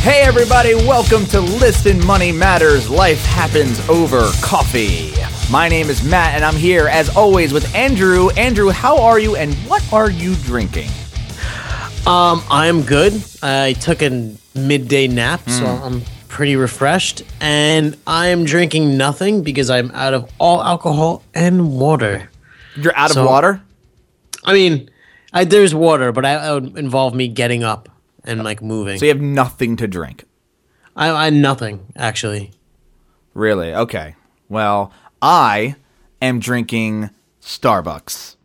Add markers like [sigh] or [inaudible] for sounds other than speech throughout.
Hey, everybody, welcome to Listen Money Matters Life Happens Over Coffee. My name is Matt, and I'm here as always with Andrew. Andrew, how are you, and what are you drinking? Um, I'm good. I took a midday nap, so I'm pretty refreshed, and I'm drinking nothing because I'm out of all alcohol and water. You're out of water? I mean, I, there's water, but I, that would involve me getting up and like moving. So you have nothing to drink. I, I nothing actually. Really? Okay. Well, I am drinking Starbucks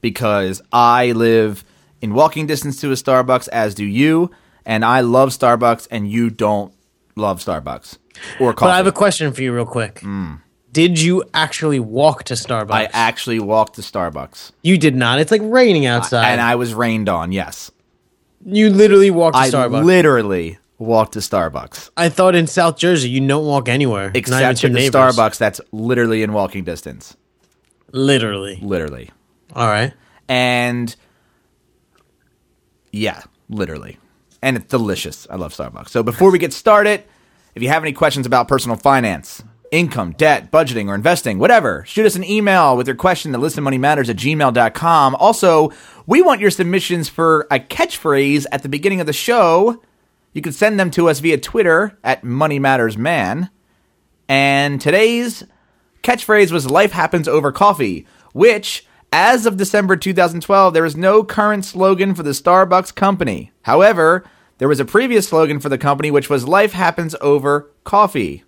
because I live in walking distance to a Starbucks, as do you, and I love Starbucks, and you don't love Starbucks or coffee. But I have a question for you, real quick. Mm. Did you actually walk to Starbucks? I actually walked to Starbucks, you did not. It's like raining outside. and I was rained on. Yes, you literally walked to I Starbucks. literally walked to Starbucks. I thought in South Jersey you don't walk anywhere, Except to the neighbors. Starbucks, that's literally in walking distance. Literally. Literally. All right. and yeah, literally. And it's delicious. I love Starbucks. So before we get started, if you have any questions about personal finance, income, debt, budgeting, or investing, whatever, shoot us an email with your question to listenmoneymatters at gmail.com. Also, we want your submissions for a catchphrase at the beginning of the show. You can send them to us via Twitter at Money Matters Man. And today's catchphrase was Life Happens Over Coffee, which, as of December 2012, there is no current slogan for the Starbucks company. However, there was a previous slogan for the company, which was Life Happens Over Coffee.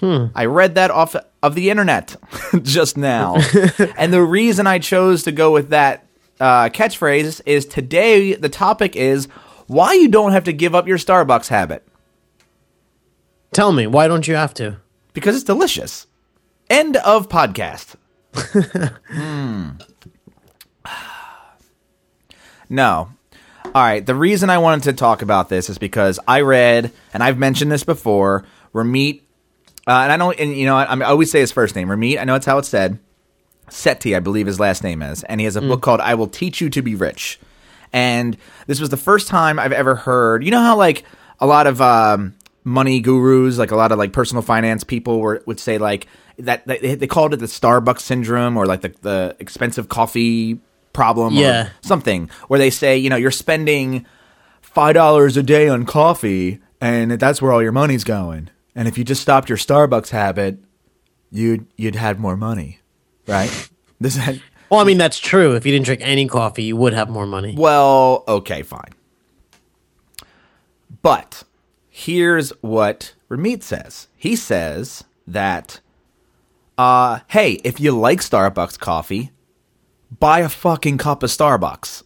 Hmm. I read that off of the internet [laughs] just now. [laughs] and the reason I chose to go with that uh, catchphrase is today the topic is why you don't have to give up your Starbucks habit. Tell me, why don't you have to? because it's delicious. End of podcast. [laughs] Hmm. [sighs] No. All right. The reason I wanted to talk about this is because I read, and I've mentioned this before, Ramit, uh, and I don't, and you know, I, I always say his first name, Ramit. I know it's how it's said. Sethi, I believe his last name is, and he has a book called "I Will Teach You to Be Rich." And this was the first time I've ever heard. You know how like a lot of um, money gurus, like a lot of like personal finance people, were, would say like that, that they, they called it the Starbucks syndrome or like the the expensive coffee problem, Yeah. or something, where they say you know you're spending five dollars a day on coffee, and that's where all your money's going. And if you just stopped your Starbucks habit, you'd you'd have more money, right? This Well, I mean, that's true. If you didn't drink any coffee, you would have more money. well, okay, fine. But here's what Ramit says. He says that, uh, hey, if you like Starbucks coffee, buy a fucking cup of Starbucks.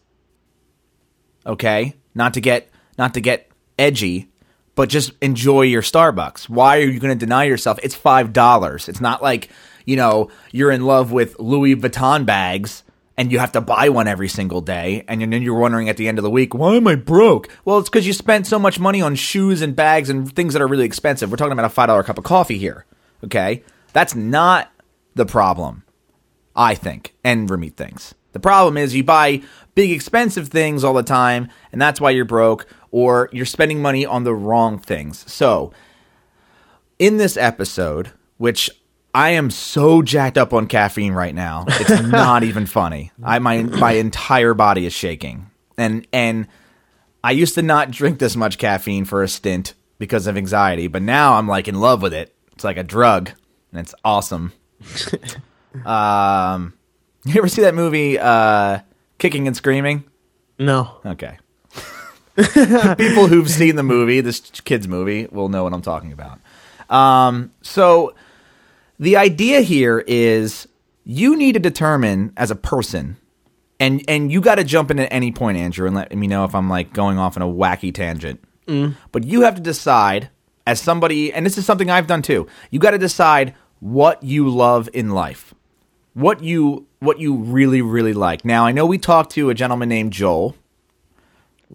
Okay, not to get not to get edgy, but just enjoy your Starbucks. Why are you going to deny yourself? It's five dollars. It's not like you know you're in love with Louis Vuitton bags and you have to buy one every single day, and then you're wondering at the end of the week, why am I broke? Well, it's because you spent so much money on shoes and bags and things that are really expensive. We're talking about a five dollar cup of coffee here. Okay, that's not the problem. I think, and Ramit thinks. The problem is you buy big expensive things all the time, and that's why you're broke, or you're spending money on the wrong things. So, in this episode, which I am so jacked up on caffeine right now, it's [laughs] not even funny. I my my entire body is shaking, and and I used to not drink this much caffeine for a stint because of anxiety, but now I'm like in love with it. It's like a drug, and it's awesome. [laughs] um, you ever see that movie, uh, Kicking and Screaming? No. Okay. [laughs] People who've seen the movie, this kids movie, will know what I'm talking about. Um, so the idea here is you need to determine as a person, and and you got to jump in at any point, Andrew, and let me know if I'm like going off on a wacky tangent. Mm. But you have to decide as somebody, and this is something I've done too. You got to decide what you love in life, what you what you really really like. Now I know we talked to a gentleman named Joel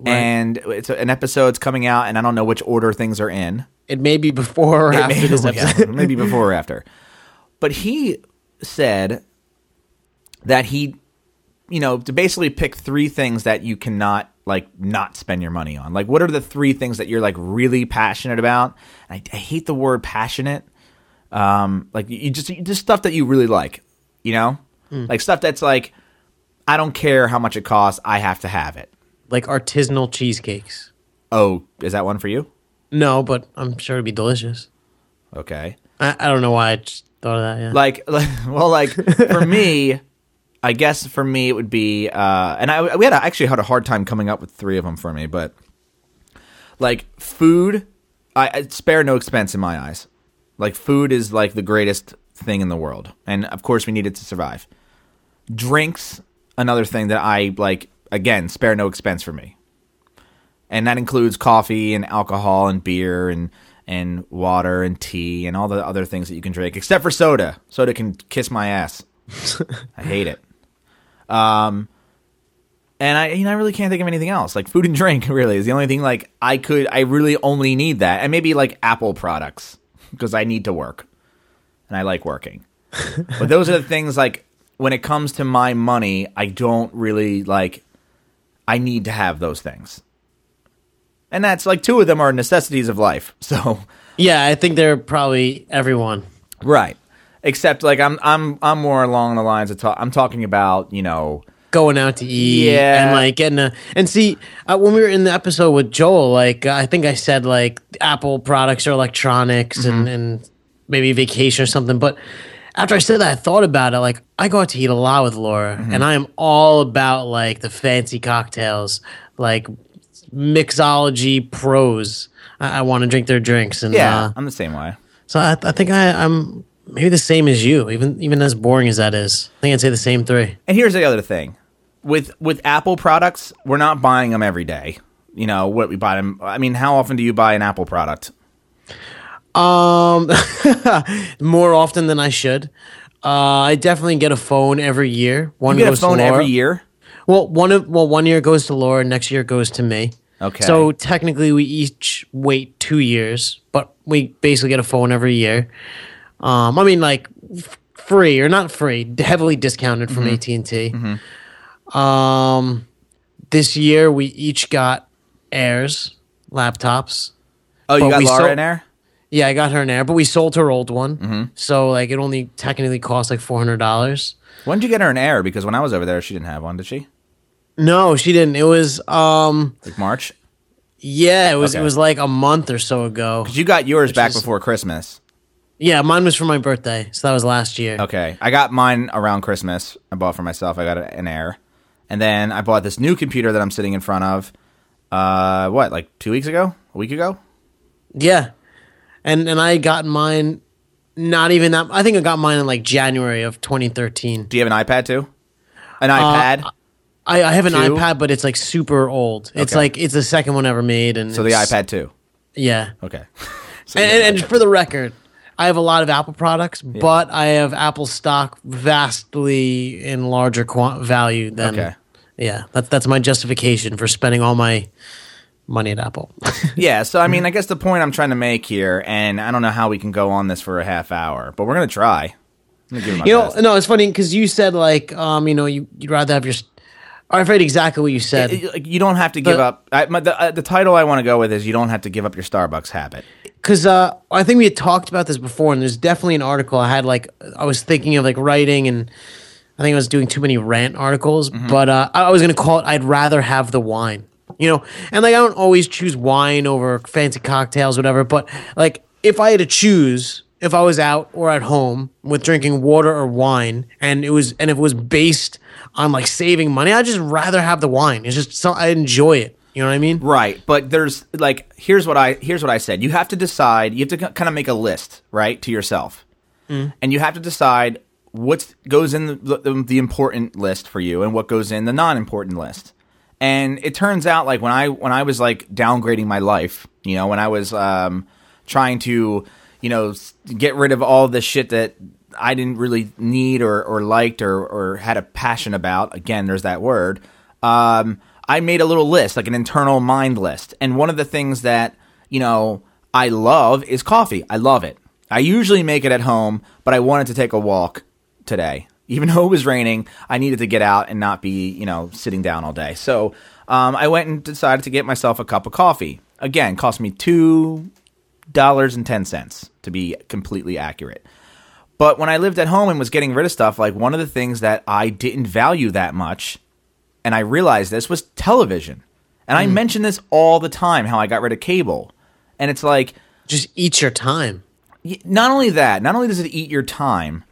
and it's a, an episode's coming out, and I don't know which order things are in. It may be before or It after may- this yeah, episode. maybe before or after. [laughs] But he said that he you know, to basically pick three things that you cannot like not spend your money on. Like, what are the three things that you're like really passionate about? I, I hate the word passionate. Um, like you just just stuff that you really like, you know, like stuff that's like, I don't care how much it costs, I have to have it. Like artisanal cheesecakes. Oh, is that one for you? No, but I'm sure it'd be delicious. Okay. I, I don't know why I just thought of that. Yeah. like, [laughs] like well like for [laughs] me i guess for me it would be uh and i we had a, actually had a hard time coming up with three of them for me but like food I, I spare no expense in my eyes like food is like the greatest thing in the world and of course we need it to survive drinks another thing that i like again spare no expense for me and that includes coffee and alcohol and beer and and water and tea and all the other things that you can drink, except for soda. Soda can kiss my ass. [laughs] I hate it. Um, and I, you know, I really can't think of anything else. Like food and drink, [laughs] really is the only thing. Like I could, I really only need that, and maybe like Apple products because I need to work, and I like working. [laughs] but those are the things. Like when it comes to my money, I don't really like. I need to have those things and that's like two of them are necessities of life. [laughs] So yeah, I think they're probably everyone. right, except like I'm I'm I'm more along the lines of talk. I'm talking about you know Going out to eat Yeah. and like getting a and see uh, when we were in the episode with Joel, like uh, I think I said like Apple products or electronics and and maybe vacation or something. But after I said that, I thought about it. Like I go out to eat a lot with Laura, and I am all about like the fancy cocktails, like mixology pros. I, I want to drink their drinks, and yeah, uh, I'm the same way. so I, I think I, I'm maybe the same as you, even even as boring as that is. I think I'd say the same three. And here's the other thing with with Apple products, we're not buying them every day. You know what we buy them. I mean, how often do you buy an Apple product? Um, [laughs] more often than I should. Uh, I definitely get a phone every year. One You get a goes phone to Laura. every year. Well, one of well, one year goes to Laura, next year goes to me. Okay. So technically, we each wait two years, but we basically get a phone every year. Um, I mean, like f- free or not free, heavily discounted from Mm-hmm. AT and T. Um, this year we each got Airs laptops. oh, you but got we Laura sold- in there. Yeah, I got her an Air, but we sold her old one, Mm-hmm. so like it only technically cost like four hundred dollars. When did you get her an Air? Because when I was over there, she didn't have one. Did she? No, she didn't. It was um Like March. yeah, it was Okay. it was like a month or so ago. Because you got yours back is- before Christmas. Yeah, mine was for my birthday, so that was last year. Okay, I got mine around Christmas. I bought for myself. I got an Air, and then I bought this new computer that I'm sitting in front of. Uh, what, like two weeks ago? A week ago? Yeah, and and I got mine. Not even that. I think I got mine in like January of 2013. Do you have an iPad too? An iPad. I, I have an Two? iPad, but it's like super old. It's Okay. like it's the second one ever made, and so the it's- iPad too. Yeah, Okay. [laughs] So and, and, an and for the record, I have a lot of Apple products, but I have Apple stock vastly in larger quant- value than. Okay. Yeah, that's that's my justification for spending all my money at Apple. [laughs] Yeah, so I mean, I guess the point I'm trying to make here, and I don't know how we can go on this for a half hour, but we're gonna try. I'm gonna give it my you know, best. no, it's funny because you said like, um, you know, you you'd rather have your. I'm afraid exactly what you said. It- like, you don't have to give But- up. I, my, the, uh, the title I want to go with is "You don't have to give up your Starbucks habit." because uh, I think we had talked about this before, and there's definitely an article I had like I was thinking of like writing, and I think I was doing too many rant articles, but uh, I I was gonna call it "I'd rather have the wine," you know, and like I don't always choose wine over fancy cocktails, whatever, but like if I had to choose. If I was out or at home with drinking water or wine, and it was and if it was based on like saving money, I'd just rather have the wine. It's just so I enjoy it. You know what I mean? Right, but there's like here's what I here's what I said. You have to decide. You have to kind of make a list, right, to yourself, and you have to decide what goes in the, the the important list for you and what goes in the non-important list. And it turns out like when I when I was like downgrading my life, you know, when I was um, trying to you know get rid of all the shit that I didn't really need or or liked or or had a passion about. Again, there's that word. Um, I made a little list, like an internal mind list. And one of the things that, you know, I love is coffee. I love it. I usually make it at home, but I wanted to take a walk today. [laughs] even though it was raining, I needed to get out and not be, you know, sitting down all day. So um, I went and decided to get myself a cup of coffee. Again, cost me two dollars and ten cents to be completely accurate. But when I lived at home and was getting rid of stuff, like one of the things that I didn't value that much, and I realized this was television. And I hmm. mention this all the time how I got rid of cable. And it's like, Just eat your time. not only that, not only does it eat your time,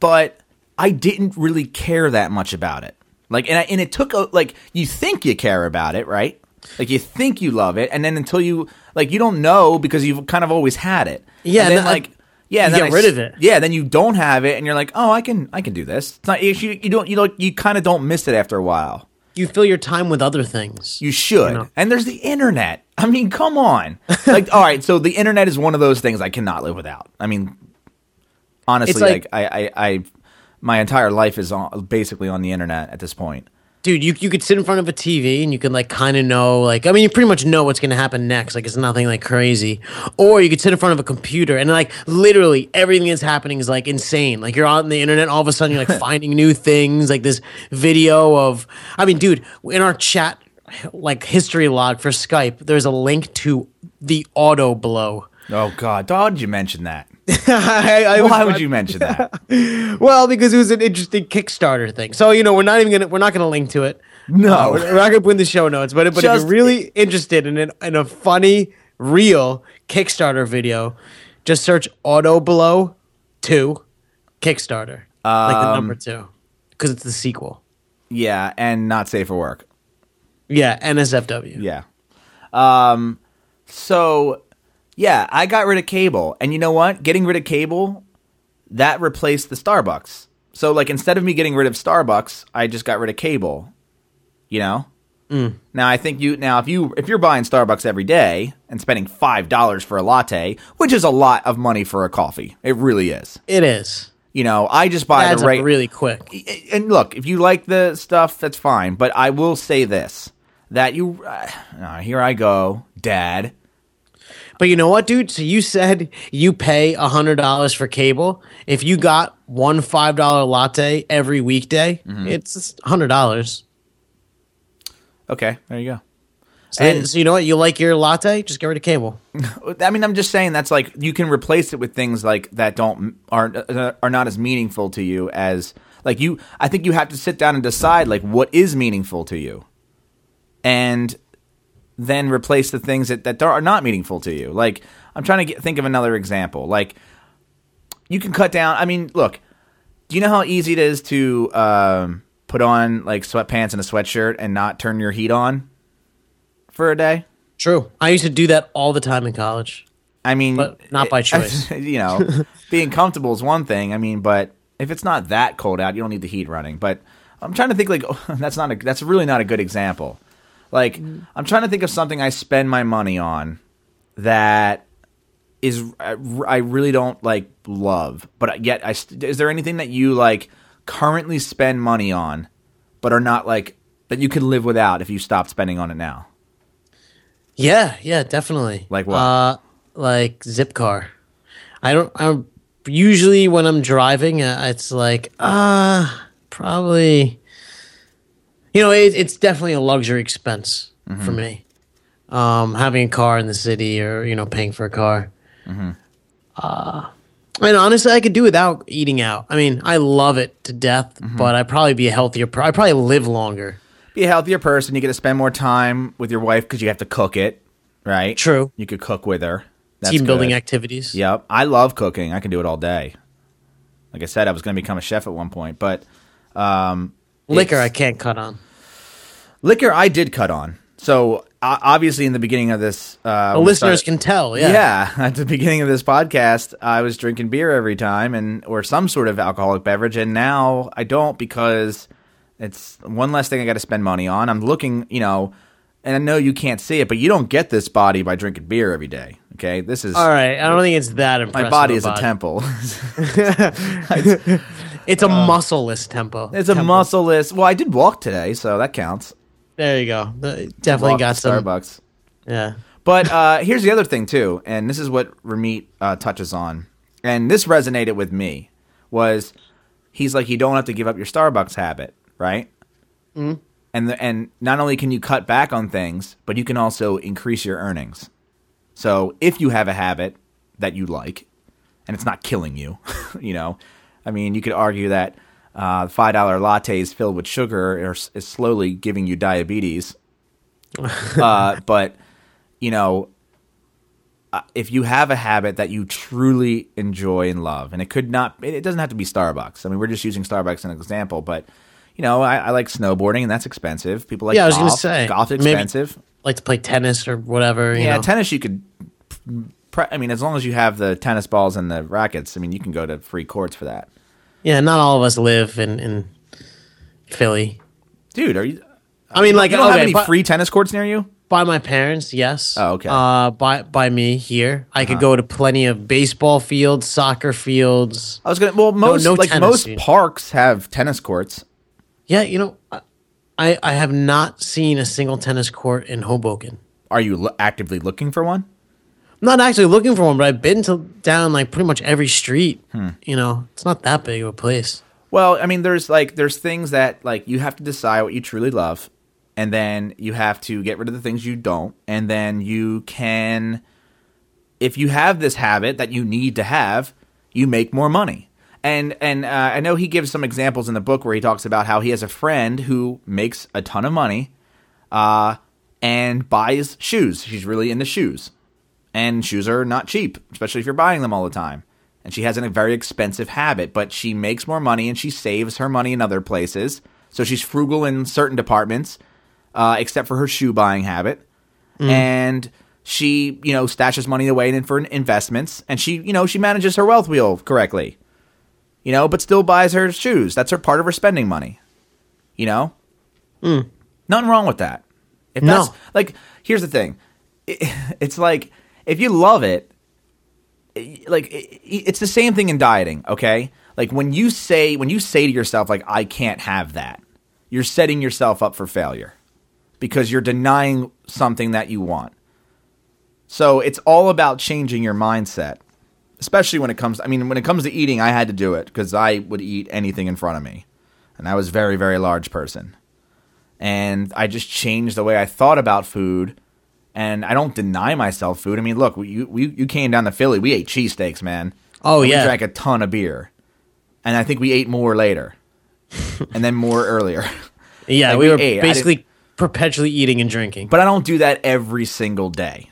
but I didn't really care that much about it. Like, and, I, and it took a, like, you think you care about it, right? Like, you think you love it, and then until you, like, you don't know because you've kind of always had it. Yeah, And then, like, yeah, and you then get I rid of it. Yeah, then you don't have it, and you're like, oh, I can, I can do this. It's not, you, you don't, you don't, you kind of don't miss it after a while. You fill your time with other things. You should. know. And there's the internet. I mean, come on. [laughs] Like, all right, so the internet is one of those things I cannot live without. I mean, honestly, like, like- I, I, I, my entire life is on, basically on the internet at this point. Dude, you, you could sit in front of a TV and you can like kind of know like I mean you pretty much know what's gonna happen next like it's nothing like crazy, or you could sit in front of a computer and like literally everything that's happening is like insane like you're on the internet all of a sudden you're like [laughs] finding new things like this video of I mean dude in our chat like history log for Skype there's a link to the auto blow. Oh God, oh, why did you mention that? I, I Why would you mention that? [laughs] Well, because it was an interesting Kickstarter thing. So you know, we're not even gonna we're not gonna link to it. No. Uh, we're, we're not gonna put in the show notes. But but if Just- you're really interested in an, in a funny, real Kickstarter video, just search Auto Blow Two Kickstarter, like the Um, number two, because it's the sequel. yeah, and not safe for work. Yeah, NSFW. Yeah. Um. So, yeah, I got rid of cable, and you know what? Getting rid of cable that replaced the Starbucks. So, like, instead of me getting rid of Starbucks, I just got rid of cable. You know. Mm. Now, I think you now if you if you're buying Starbucks every day and spending five dollars for a latte, which is a lot of money for a coffee, it really is. It is. You know, I just buy Adds the right really quick. and look, if you like the stuff, that's fine. But I will say this: that you, uh, here I go, Dad. But you know what, dude? So you said you pay a hundred dollars for cable. If you got one five dollar latte every weekday, Mm-hmm. it's a hundred dollars. Okay, there you go. And so you know what? You like your latte? Just get rid of cable. [laughs] I mean, I'm just saying that's like you can replace it with things like that don't aren't uh, are not as meaningful to you as like you. I think you have to sit down and decide like what is meaningful to you, and then replace the things that that are not meaningful to you. Like I'm trying to get, think of another example. Like you can cut down. I mean, look. Do you know how easy it is to um, put on like sweatpants and a sweatshirt and not turn your heat on for a day? True. I used to do that all the time in college. I mean, But not by [laughs] choice. you know, [laughs] being comfortable is one thing. I mean, but if it's not that cold out, you don't need the heat running. But I'm trying to think like oh, [laughs] that's not a that's really not a good example. Like I'm trying to think of something I spend my money on that is I I really don't like love, but yet I is there anything that you like currently spend money on, but are not like that you could live without if you stopped spending on it now? Yeah, yeah, definitely. Like what? Uh, like Zipcar. I don't. I usually when I'm driving, uh, it's like uh probably. You know, it, it's definitely a luxury expense for me. Um, having a car in the city, or you know, paying for a car. Uh, and honestly, I could do without eating out. I mean, I love it to death, but I'd probably be a healthier. Per- I'd probably live longer. be a healthier person. You get to spend more time with your wife because you have to cook it, right? True. You could cook with her. That's Team building good. activities. Yep. I love cooking. I can do it all day. Like I said, I was going to become a chef at one point, but um, Liquor, I can't cut on. Liquor I did cut on. So uh, obviously, in the beginning of this, uh, listeners started- can tell. Yeah. yeah. [laughs] At the beginning of this podcast, I was drinking beer every time and or some sort of alcoholic beverage, and now I don't because it's one less thing I got to spend money on. I'm looking, you know, and I know you can't see it, but you don't get this body by drinking beer every day. Okay, this is All right. I don't think it's that impressive. my body is a [laughs] [laughs] temple. It's a muscleless tempo. Uh, it's a muscleless. Well, I did walk today, so that counts. There you go. Definitely got some. Starbucks. Yeah. But uh, here's the other thing too, and this is what Ramit uh, touches on, and this resonated with me. Was he's like, you don't have to give up your Starbucks habit, right? Mm. And the, and not only can you cut back on things, but you can also increase your earnings. So if you have a habit that you like, and it's not killing you, [laughs] you know, I mean, you could argue that uh, five dollar lattes filled with sugar are, is slowly giving you diabetes. [laughs] uh, but you know, uh, if you have a habit that you truly enjoy and love, and it could not, it, doesn't have to be Starbucks. I mean, we're just using Starbucks as an example, but you know, I, I like snowboarding, and that's expensive. People like Yeah, I was gonna say, maybe- expensive. Like to play tennis or whatever. You yeah, know? tennis you could. Pre- I mean, as long as you have the tennis balls and the rackets, I mean, you can go to free courts for that. Yeah. Not all of us live in in Philly. Dude, are you? I mean, like you don't okay, have any free tennis courts near you? by my parents, yes. Oh, okay. Uh, by by me here, I could go to plenty of baseball fields, soccer fields. I was gonna. Well, most no like tennis, most dude. parks have tennis courts. Yeah, you know, I I have not seen a single tennis court in Hoboken. Are you lo- actively looking for one? I'm not actually looking for one, but I've been to down like pretty much every street. Hmm. You know, it's not that big of a place. Well, I mean, there's like there's things that like you have to decide what you truly love, and then you have to get rid of the things you don't, and then you can, if you have this habit that you need to have, you make more money. And and uh, I know he gives some examples in the book where he talks about how he has a friend who makes a ton of money, uh, and buys shoes. She's really into shoes, and shoes are not cheap, especially if you're buying them all the time. And she has a very expensive habit, but she makes more money and she saves her money in other places. So she's frugal in certain departments, uh, except for her shoe buying habit. And she, you know, stashes money away in for investments, and she, you know, she manages her wealth wheel correctly. You know, but still buys her shoes. That's her part of her spending money. You know, nothing wrong with that. If No. that's like, here's the thing, it, [laughs] it's like if you love it, like it's the same thing in dieting. Okay, like when you say when you say to yourself like I can't have that, you're setting yourself up for failure because you're denying something that you want. So it's all about changing your mindset, especially when it comes. I mean, when it comes to eating, I had to do it because I would eat anything in front of me, and I was a very, very large person, and I just changed the way I thought about food. And I don't deny myself food. I mean, look, we, you we, you came down to Philly. We ate cheesesteaks, man. Oh, And yeah. we drank a ton of beer, and I think we ate more later, [laughs] and then more earlier. Yeah, Like, we we were ate. Basically perpetually eating and drinking. But I don't do that every single day.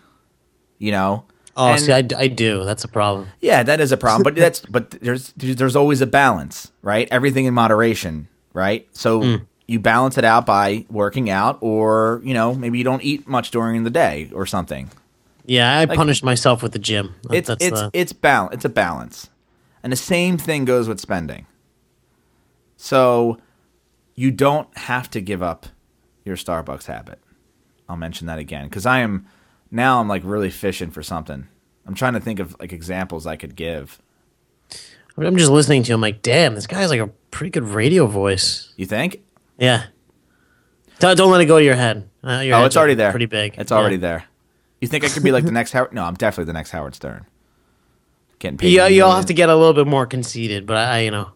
You know. oh, And- see, I, I do. That's a problem. Yeah, that is a problem, but [laughs] that's but there's there's always a balance, right? Everything in moderation, right? So Mm. You balance it out by working out, or you know maybe you don't eat much during the day or something. Yeah, I punished myself with the gym. That- It's that's it's the, it's balance. It's a balance, and the same thing goes with spending. So you don't have to give up your Starbucks habit. I'll mention that again because I am now I'm like really fishing for something. I'm trying to think of like examples I could give. I'm just listening to you. I'm like, damn, this guy has like a pretty good radio voice. You think? Yeah. Don't, don't let it go to your head. Uh, your Oh, it's already there. Pretty big. It's already Yeah. there. You think I could be like the next Howard? No, I'm definitely the next Howard Stern. Getting paid. You, you'll have to get a little bit more conceited, but I, you know.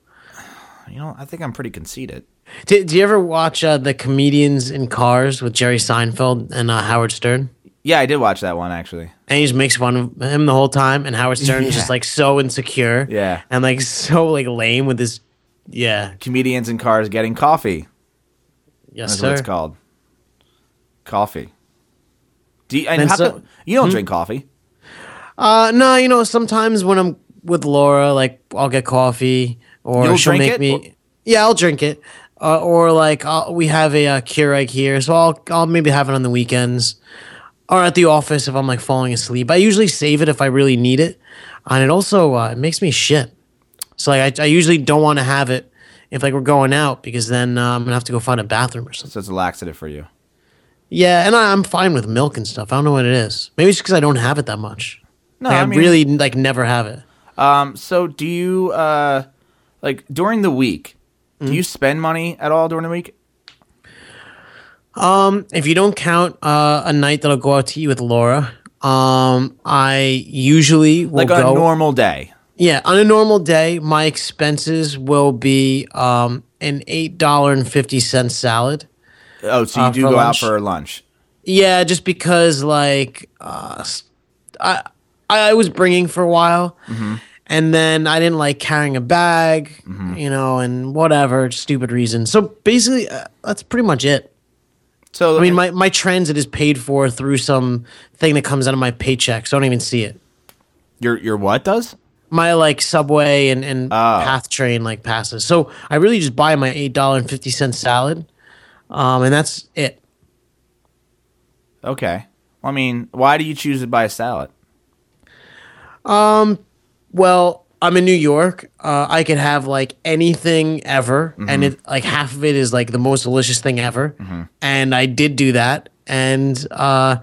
You know, I think I'm pretty conceited. Do, do you ever watch uh, the comedians in cars with Jerry Seinfeld and uh, Howard Stern? Yeah, I did watch that one actually. And he just makes fun of him the whole time, and Howard Stern is just like so insecure, Yeah. and like so like lame with his, yeah, Comedians in cars getting coffee. Yes That's sir. what it's called. Coffee. Do you, and so- come, you don't drink coffee? Uh, no, you know, sometimes when I'm with Laura, like I'll get coffee, or You'll she'll make it? me. Yeah, I'll drink it. Uh, or like I'll, we have a uh, Keurig here, so I'll I'll maybe have it on the weekends, or at the office if I'm like falling asleep. I usually save it if I really need it, and it also uh, it makes me shit. So like I, I usually don't want to have it if like we're going out because then uh, I'm gonna have to go find a bathroom or something. So it's a laxative for you. Yeah, and I, I'm fine with milk and stuff. I don't know what it is. Maybe it's because I don't have it that much. No, Like, I, mean- really like never have it. Um, so do you uh, like during the week? Mm. Do you spend money at all during the week? Um, If you don't count uh, a night that I'll go out to eat with Laura, um, I usually will Like on go. a normal day. Yeah, on a normal day, my expenses will be um, an eight dollar and fifty cent salad. Oh, so you Uh, do go lunch. out for lunch. Yeah, just because like uh, I I was bringing for a while, and then I didn't like carrying a bag, you know, and whatever stupid reason. So basically, uh, that's pretty much it. So I mean, my my transit is paid for through some thing that comes out of my paycheck, so I don't even see it. your your what does? My like subway and and Oh. path train like passes. So I really just buy my eight dollar and fifty cent salad, um, and that's it. Okay. I mean, why do you choose to buy a salad? Um, well, I'm in New York. Uh, I could have like anything ever, and it like half of it is like the most delicious thing ever. And I did do that, and uh,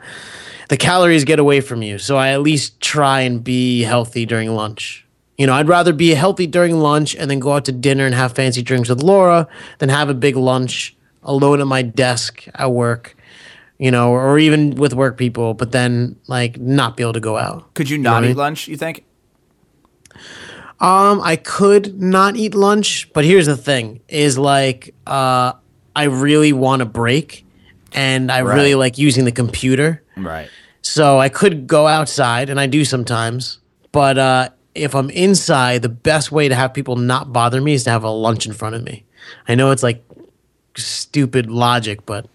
the calories get away from you. So I at least try and be healthy during lunch. You know, I'd rather be healthy during lunch and then go out to dinner and have fancy drinks with Laura than have a big lunch alone at my desk at work. You know, or even with work people, but then like not be able to go out. Could you not what I eat mean? lunch? You think? Um, I could not eat lunch, but here's the thing: is like, uh, I really want a break, and I really like using the computer. Right. So I could go outside, and I do sometimes. But uh, if I'm inside, the best way to have people not bother me is to have a lunch in front of me. I know it's like stupid logic, but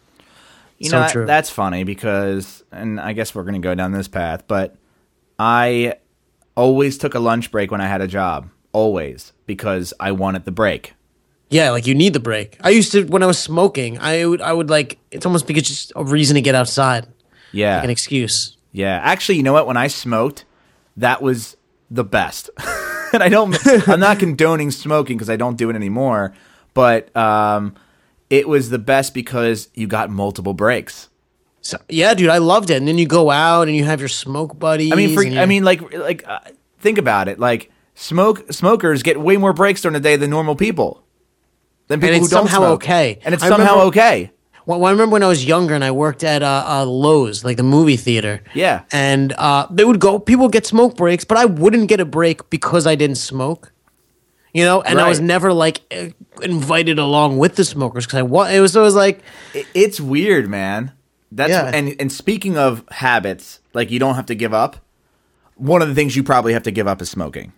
You so know, true. that's funny because, and I guess we're going to go down this path, but I always took a lunch break when I had a job. Always. Because I wanted the break. yeah, like you need the break. I used to when I was smoking. I would I would like it's almost because it's just a reason to get outside, Yeah. like an excuse. Yeah, actually, you know what? When I smoked, that was the best. [laughs] and I don't, [laughs] I'm not condoning smoking because I don't do it anymore. But um, it was the best because you got multiple breaks. So, yeah, dude, I loved it. And then you go out and you have your smoke buddies. I mean, for, I mean, like, like uh, think about it. Like, smoke smokers get way more breaks during the day than normal people. Than people who don't somehow smoke. okay. and it's I somehow remember- okay. Well, I remember when I was younger and I worked at uh, uh, Loews, like the movie theater. Yeah. And uh, they would go, people would get smoke breaks, but I wouldn't get a break because I didn't smoke. You know, and I was never like eh, invited along with the smokers because I wa- it was always like it's weird, man. That's Yeah. and and speaking of habits, like you don't have to give up. One of the things you probably have to give up is smoking.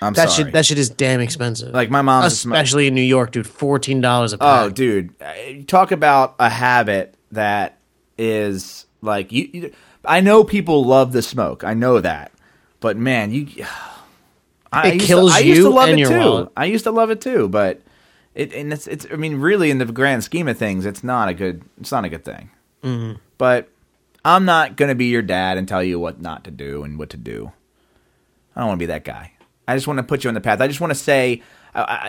I'm that sorry. shit. That shit is damn expensive. Like, my smo- especially in New York, dude. Fourteen dollars a pack. oh, dude, uh, talk about a habit that is like you, you. I know people love the smoke. I know that, but man, you. [sighs] I It kills to, I used to love it too. wallet. I used to love it too, but it and it's it's. I mean, really, in the grand scheme of things, it's not a good. It's not a good thing. Mm-hmm. But I'm not gonna be your dad and tell you what not to do and what to do. I don't want to be that guy. I just want to put you on the path. I just want to say,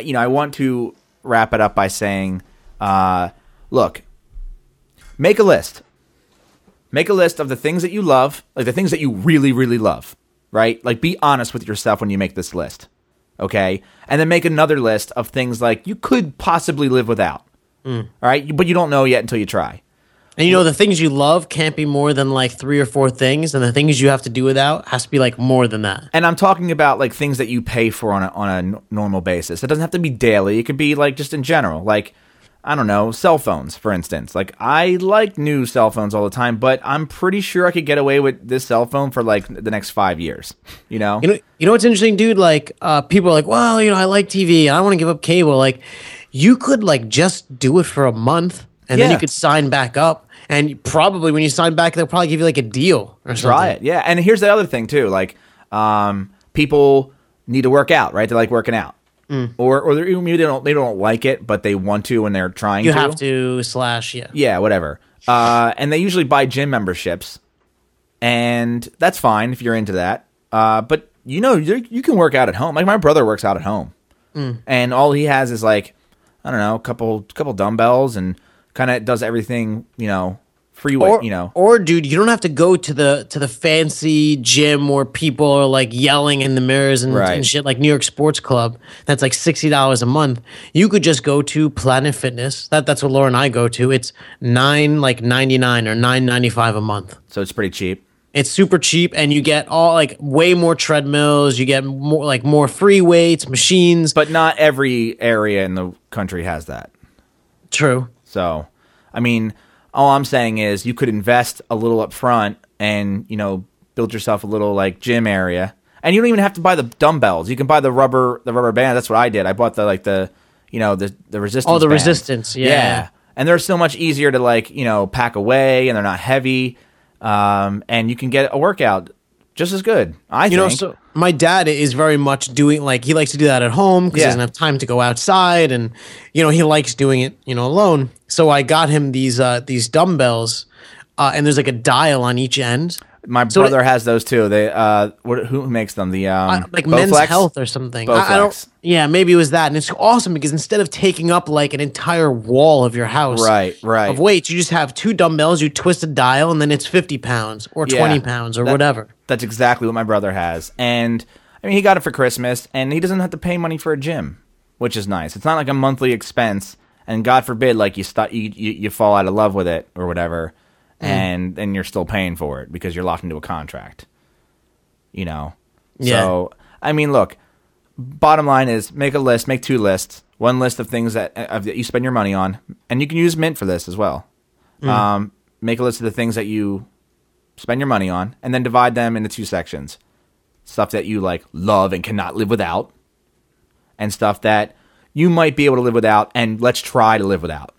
you know, I want to wrap it up by saying, uh, look, make a list. Make a list of the things that you love, like the things that you really, really love, right? Like be honest with yourself when you make this list, okay? And then make another list of things like you could possibly live without, all right? But you don't know yet until you try. And you know the things you love can't be more than like three or four things, and the things you have to do without has to be like more than that. And I'm talking about like things that you pay for on a on a n- normal basis. It doesn't have to be daily. It could be like just in general, like I don't know, cell phones, for instance. Like I like new cell phones all the time, but I'm pretty sure I could get away with this cell phone for like the next five years. You know? You know, you know what's interesting, dude? Like, uh, people are like, well, you know, I like TV. I don't want to give up cable. Like, you could like just do it for a month, and then you could sign back up. And probably when you sign back, they'll probably give you like a deal or something. Try it. Yeah. And here's the other thing too. Like, um, people need to work out, right? They like working out. Mm. Or, or they're- maybe they don't, they don't like it, but they want to when they're trying You to. have to slash, yeah. Yeah, whatever. Uh, and they usually buy gym memberships, and that's fine if you're into that. Uh, but you know, you you can work out at home. Like my brother works out at home, and all he has is like I don't know, a couple couple dumbbells, and kind of does everything you know free weight. Or, you know, or dude, you don't have to go to the to the fancy gym where people are like yelling in the mirrors and, Right. and shit like New York Sports Club. That's like sixty dollars a month. You could just go to Planet Fitness. That that's what Laura and I go to. It's nine like ninety nine or nine ninety five a month. so it's pretty cheap. It's super cheap, and you get all like way more treadmills. You get more like more free weights, machines. But not every area in the country has that. True. So, I mean, all I'm saying is you could invest a little up front and, you know, build yourself a little like gym area. And you don't even have to buy the dumbbells. You can buy the rubber the rubber band. That's what I did. I bought the like the you know, the the resistance Oh, the bands. resistance, yeah. And they're so much easier to like, you know, pack away and they're not heavy. Um, and you can get a workout just as good. I You think. know, so my dad is very much doing like he likes to do that at home because Yeah. he doesn't have time to go outside, and you know he likes doing it you know alone. So I got him these uh these dumbbells, uh, and there's like a dial on each end, My so brother has those too. They uh, what, who makes them? The um, uh, like Men's Health or something. I, I don't. Yeah, maybe it was that, and it's awesome because instead of taking up like an entire wall of your house, Right, right. of weights, you just have two dumbbells. You twist a dial, and then it's fifty pounds or Yeah. twenty pounds or That- whatever. That's exactly what my brother has, and I mean he got it for Christmas, and he doesn't have to pay money for a gym, which is nice. It's not like a monthly expense, and God forbid, like you st- you, you you fall out of love with it or whatever, Mm. and then you're still paying for it because you're locked into a contract. You know, Yeah. so I mean, look. Bottom line is make a list, make two lists. One list of things that, of, that you spend your money on, and you can use Mint for this as well. Mm. Um, make a list of the things that you spend your money on, and then divide them into two sections. Stuff that you like love and cannot live without, and stuff that you might be able to live without, and let's try to live without.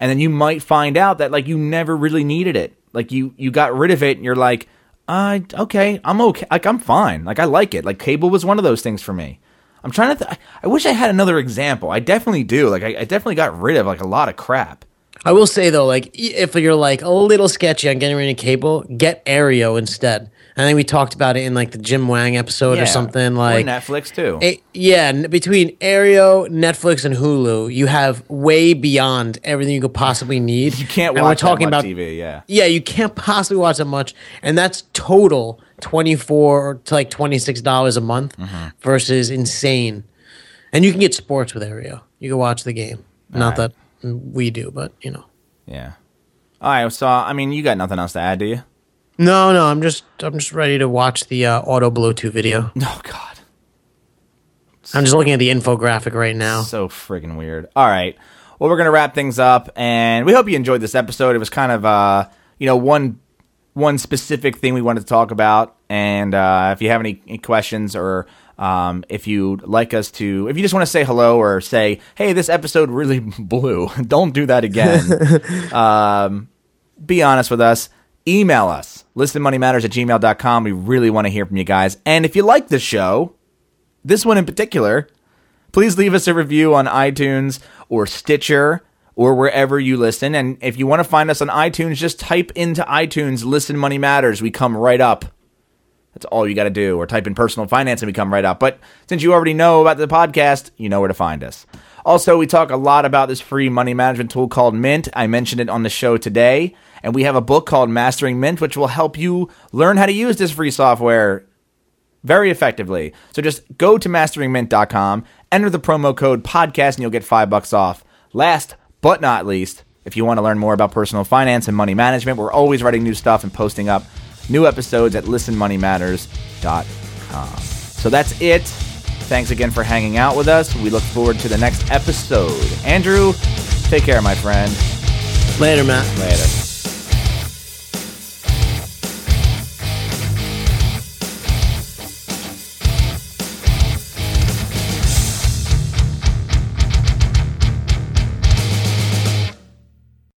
And then you might find out that like you never really needed it. Like you you got rid of it, and you're like, uh, okay, I'm okay. Like I'm fine. Like I like it. Like cable was one of those things for me. I'm trying to. Th- I wish I had another example. I definitely do. Like I, I definitely got rid of like a lot of crap. I will say though, like if you're like a little sketchy on getting rid of cable, get Aereo instead. I think we talked about it in like the Jim Wang episode Yeah. or something. Or Like, Netflix too. a- yeah, n- between Aereo, Netflix, and Hulu, you have way beyond everything you could possibly [laughs] need. you can't And watch we're talking about TV. Yeah. yeah, you can't possibly watch that much, and that's total twenty four to like twenty six dollars a month Mm-hmm. versus insane. And you can get sports with Aereo. You can watch the game. Not that we do, but you know. Yeah. All right. So I mean, you got nothing else to add, do you? No, no, I'm just I'm just ready to watch the uh, Auto Blow Two video. [laughs] Oh God. I'm just looking at the infographic right now. So friggin' weird. All right. Well, we're gonna wrap things up, and we hope you enjoyed this episode. It was kind of, uh, you know, one one specific thing we wanted to talk about. And uh, if you have any, any questions, or um, if you'd like us to, if you just want to say hello or say, "Hey, this episode really [laughs] blew," [laughs] don't do that again. um, be honest with us. Email us. listenmoneymatters at gmail.com. We really want to hear from you guys. And if you like the show, this one in particular, please leave us a review on iTunes or Stitcher or wherever you listen. And if you want to find us on iTunes, just type into iTunes Listen Money Matters. We come right up. That's all you got to do. Or type in personal finance and we come right up. But since you already know about the podcast, you know where to find us. Also, we talk a lot about this free money management tool called Mint. I mentioned it on the show today. And we have a book called Mastering Mint, which will help you learn how to use this free software very effectively. So just go to masteringmint.com, enter the promo code podcast, and you'll get five bucks off. Last but not least, if you want to learn more about personal finance and money management, we're always writing new stuff and posting up new episodes at listenmoneymatters.com. So that's it. Thanks again for hanging out with us. We look forward to the next episode. Andrew, take care, my friend. Later, Matt. Later.